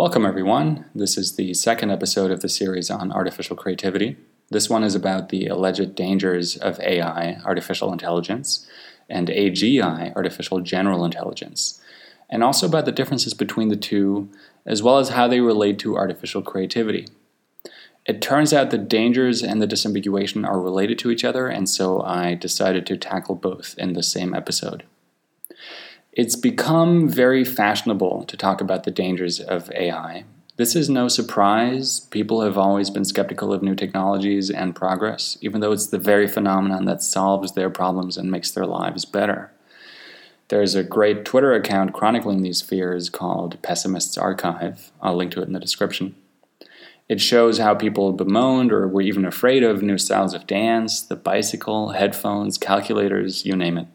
Welcome, everyone. This is the second episode of the series on artificial creativity. This one is about the alleged dangers of AI, artificial intelligence, and AGI, artificial general intelligence, and also about the differences between the two, as well as how they relate to artificial creativity. It turns out the dangers and the disambiguation are related to each other, and so I decided to tackle both in the same episode. It's become very fashionable to talk about the dangers of AI. This is no surprise. People have always been skeptical of new technologies and progress, even though it's the very phenomenon that solves their problems and makes their lives better. There's a great Twitter account chronicling these fears called Pessimists Archive. I'll link to it in the description. It shows how people bemoaned or were even afraid of new styles of dance, the bicycle, headphones, calculators, you name it.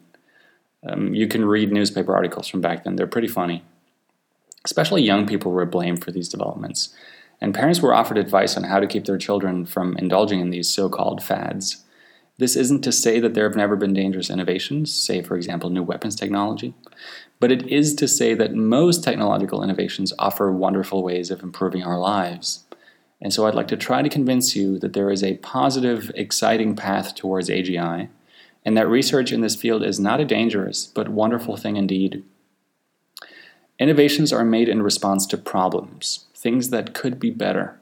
Um, you can read newspaper articles from back then, they're pretty funny. Especially young people were blamed for these developments, and parents were offered advice on how to keep their children from indulging in these so called fads. This isn't to say that there have never been dangerous innovations, say, for example, new weapons technology, but it is to say that most technological innovations offer wonderful ways of improving our lives. And so I'd like to try to convince you that there is a positive, exciting path towards AGI and that research in this field is not a dangerous but wonderful thing indeed. Innovations are made in response to problems, things that could be better.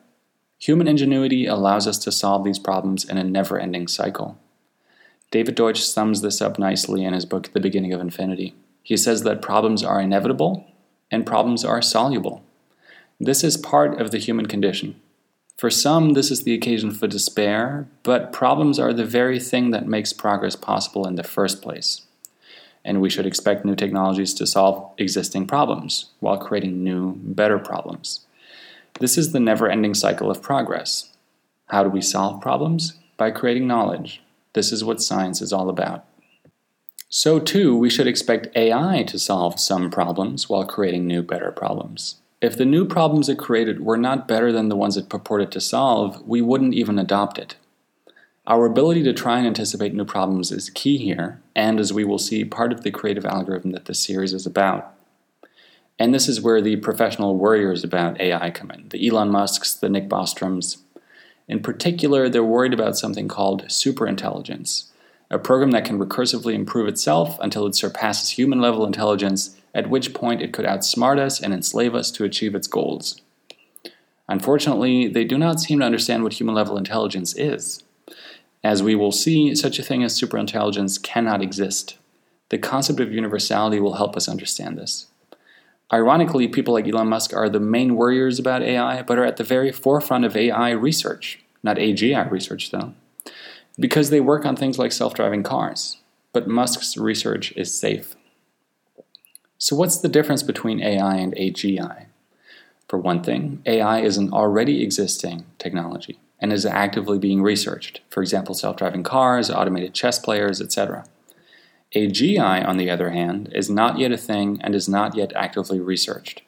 Human ingenuity allows us to solve these problems in a never ending cycle. David Deutsch sums this up nicely in his book, The Beginning of Infinity. He says that problems are inevitable and problems are soluble. This is part of the human condition. For some, this is the occasion for despair, but problems are the very thing that makes progress possible in the first place. And we should expect new technologies to solve existing problems while creating new, better problems. This is the never ending cycle of progress. How do we solve problems? By creating knowledge. This is what science is all about. So, too, we should expect AI to solve some problems while creating new, better problems. If the new problems it created were not better than the ones it purported to solve, we wouldn't even adopt it. Our ability to try and anticipate new problems is key here, and as we will see, part of the creative algorithm that this series is about. And this is where the professional worriers about AI come in the Elon Musks, the Nick Bostroms. In particular, they're worried about something called superintelligence, a program that can recursively improve itself until it surpasses human level intelligence at which point it could outsmart us and enslave us to achieve its goals. Unfortunately, they do not seem to understand what human level intelligence is. As we will see, such a thing as superintelligence cannot exist. The concept of universality will help us understand this. Ironically, people like Elon Musk are the main worriers about AI, but are at the very forefront of AI research. Not AGI research, though. Because they work on things like self driving cars. But Musk's research is safe. So, what's the difference between AI and AGI? For one thing, AI is an already existing technology and is actively being researched, for example, self driving cars, automated chess players, etc. AGI, on the other hand, is not yet a thing and is not yet actively researched.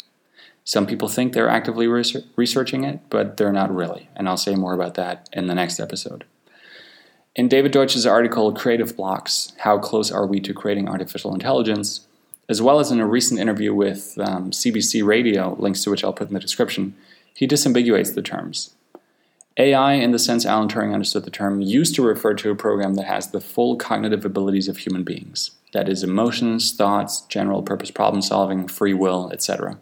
Some people think they're actively researching it, but they're not really, and I'll say more about that in the next episode. In David Deutsch's article, Creative Blocks How Close Are We to Creating Artificial Intelligence? As well as in a recent interview with um, CBC Radio, links to which I'll put in the description, he disambiguates the terms. AI, in the sense Alan Turing understood the term, used to refer to a program that has the full cognitive abilities of human beings that is, emotions, thoughts, general purpose problem solving, free will, etc.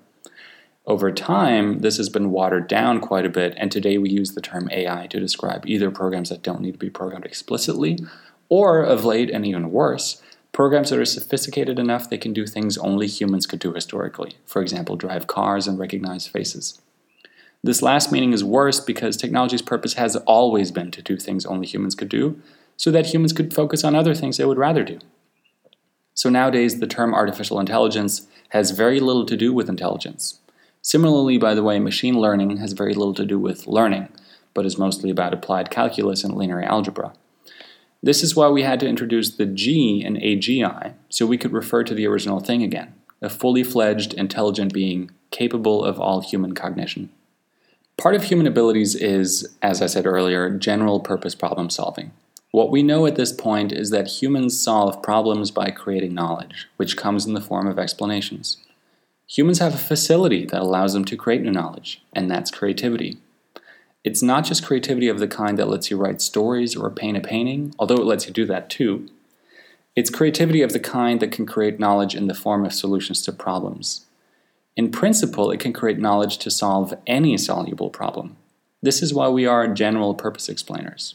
Over time, this has been watered down quite a bit, and today we use the term AI to describe either programs that don't need to be programmed explicitly, or of late, and even worse, Programs that are sophisticated enough they can do things only humans could do historically, for example, drive cars and recognize faces. This last meaning is worse because technology's purpose has always been to do things only humans could do, so that humans could focus on other things they would rather do. So nowadays, the term artificial intelligence has very little to do with intelligence. Similarly, by the way, machine learning has very little to do with learning, but is mostly about applied calculus and linear algebra. This is why we had to introduce the G in AGI so we could refer to the original thing again a fully fledged, intelligent being capable of all human cognition. Part of human abilities is, as I said earlier, general purpose problem solving. What we know at this point is that humans solve problems by creating knowledge, which comes in the form of explanations. Humans have a facility that allows them to create new knowledge, and that's creativity. It's not just creativity of the kind that lets you write stories or paint a painting, although it lets you do that too. It's creativity of the kind that can create knowledge in the form of solutions to problems. In principle, it can create knowledge to solve any soluble problem. This is why we are general purpose explainers.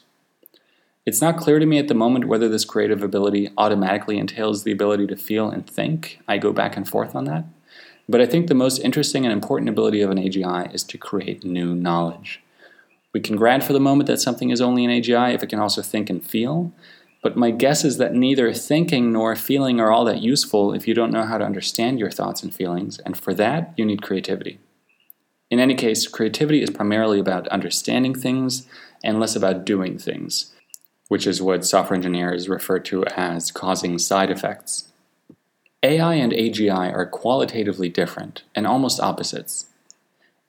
It's not clear to me at the moment whether this creative ability automatically entails the ability to feel and think. I go back and forth on that. But I think the most interesting and important ability of an AGI is to create new knowledge. We can grant for the moment that something is only an AGI if it can also think and feel, but my guess is that neither thinking nor feeling are all that useful if you don't know how to understand your thoughts and feelings, and for that, you need creativity. In any case, creativity is primarily about understanding things and less about doing things, which is what software engineers refer to as causing side effects. AI and AGI are qualitatively different and almost opposites.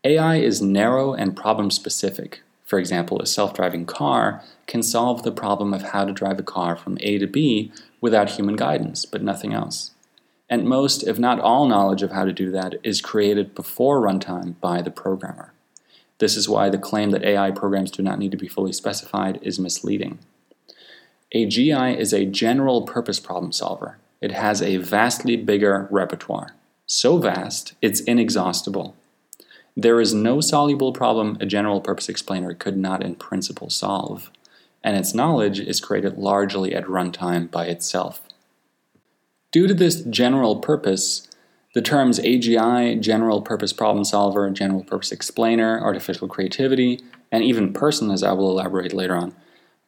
AI is narrow and problem specific, for example, a self driving car can solve the problem of how to drive a car from A to B without human guidance, but nothing else. And most, if not all, knowledge of how to do that is created before runtime by the programmer. This is why the claim that AI programs do not need to be fully specified is misleading. AGI is a general purpose problem solver. It has a vastly bigger repertoire. So vast, it's inexhaustible. There is no soluble problem a general purpose explainer could not in principle solve, and its knowledge is created largely at runtime by itself. Due to this general purpose, the terms AGI, general purpose problem solver, general purpose explainer, artificial creativity, and even person, as I will elaborate later on,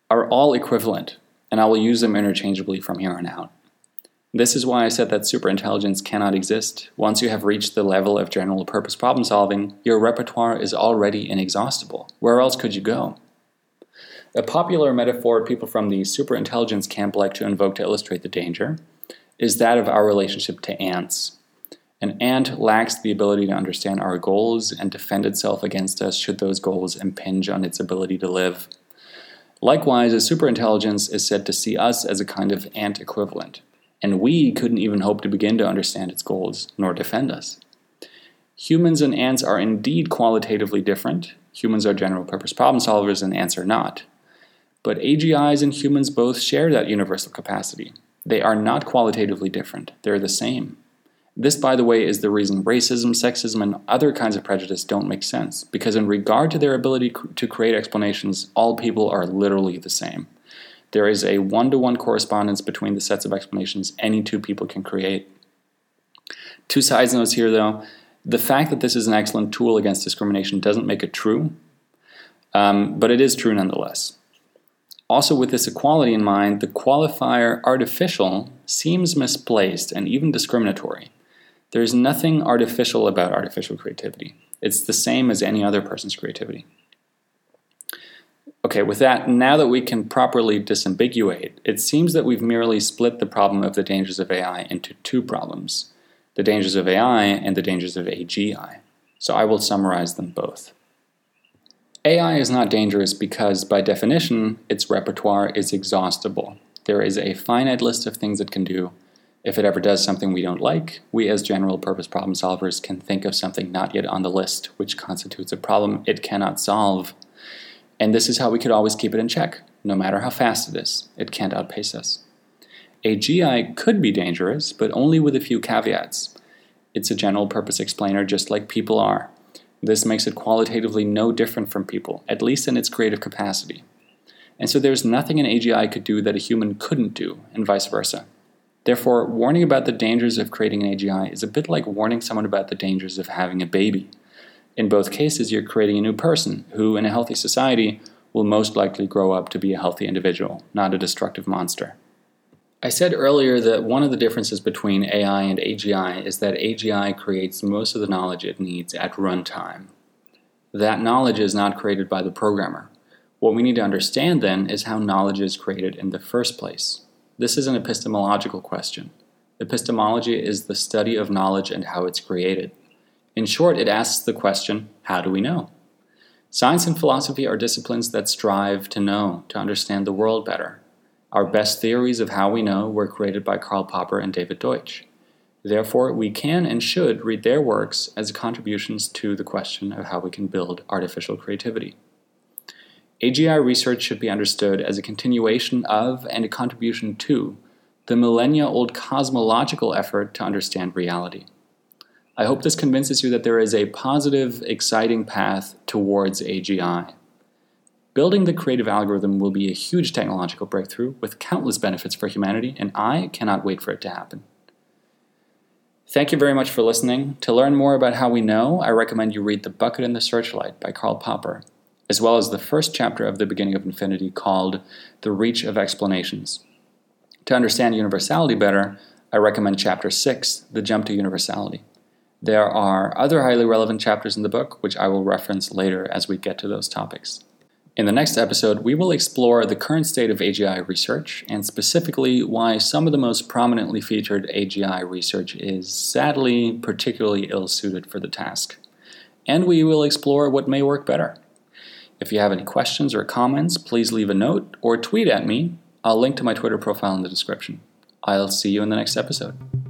are all equivalent, and I will use them interchangeably from here on out. This is why I said that superintelligence cannot exist. Once you have reached the level of general purpose problem solving, your repertoire is already inexhaustible. Where else could you go? A popular metaphor people from the superintelligence camp like to invoke to illustrate the danger is that of our relationship to ants. An ant lacks the ability to understand our goals and defend itself against us should those goals impinge on its ability to live. Likewise, a superintelligence is said to see us as a kind of ant equivalent and we couldn't even hope to begin to understand its goals nor defend us. Humans and ants are indeed qualitatively different. Humans are general purpose problem solvers, and ants are not. But AGIs and humans both share that universal capacity. They are not qualitatively different, they're the same. This, by the way, is the reason racism, sexism, and other kinds of prejudice don't make sense, because in regard to their ability to create explanations, all people are literally the same. There is a one to one correspondence between the sets of explanations any two people can create. Two side notes here, though. The fact that this is an excellent tool against discrimination doesn't make it true, um, but it is true nonetheless. Also, with this equality in mind, the qualifier artificial seems misplaced and even discriminatory. There is nothing artificial about artificial creativity. It's the same as any other person's creativity. Okay, with that, now that we can properly disambiguate, it seems that we've merely split the problem of the dangers of AI into two problems the dangers of AI and the dangers of AGI. So I will summarize them both. AI is not dangerous because, by definition, its repertoire is exhaustible. There is a finite list of things it can do. If it ever does something we don't like, we as general purpose problem solvers can think of something not yet on the list, which constitutes a problem it cannot solve. And this is how we could always keep it in check. No matter how fast it is, it can't outpace us. AGI could be dangerous, but only with a few caveats. It's a general purpose explainer just like people are. This makes it qualitatively no different from people, at least in its creative capacity. And so there's nothing an AGI could do that a human couldn't do, and vice versa. Therefore, warning about the dangers of creating an AGI is a bit like warning someone about the dangers of having a baby. In both cases, you're creating a new person who, in a healthy society, will most likely grow up to be a healthy individual, not a destructive monster. I said earlier that one of the differences between AI and AGI is that AGI creates most of the knowledge it needs at runtime. That knowledge is not created by the programmer. What we need to understand then is how knowledge is created in the first place. This is an epistemological question. Epistemology is the study of knowledge and how it's created. In short, it asks the question how do we know? Science and philosophy are disciplines that strive to know, to understand the world better. Our best theories of how we know were created by Karl Popper and David Deutsch. Therefore, we can and should read their works as contributions to the question of how we can build artificial creativity. AGI research should be understood as a continuation of and a contribution to the millennia old cosmological effort to understand reality. I hope this convinces you that there is a positive, exciting path towards AGI. Building the creative algorithm will be a huge technological breakthrough with countless benefits for humanity, and I cannot wait for it to happen. Thank you very much for listening. To learn more about how we know, I recommend you read The Bucket and the Searchlight by Karl Popper, as well as the first chapter of The Beginning of Infinity called The Reach of Explanations. To understand universality better, I recommend Chapter 6, The Jump to Universality. There are other highly relevant chapters in the book, which I will reference later as we get to those topics. In the next episode, we will explore the current state of AGI research and specifically why some of the most prominently featured AGI research is sadly particularly ill suited for the task. And we will explore what may work better. If you have any questions or comments, please leave a note or tweet at me. I'll link to my Twitter profile in the description. I'll see you in the next episode.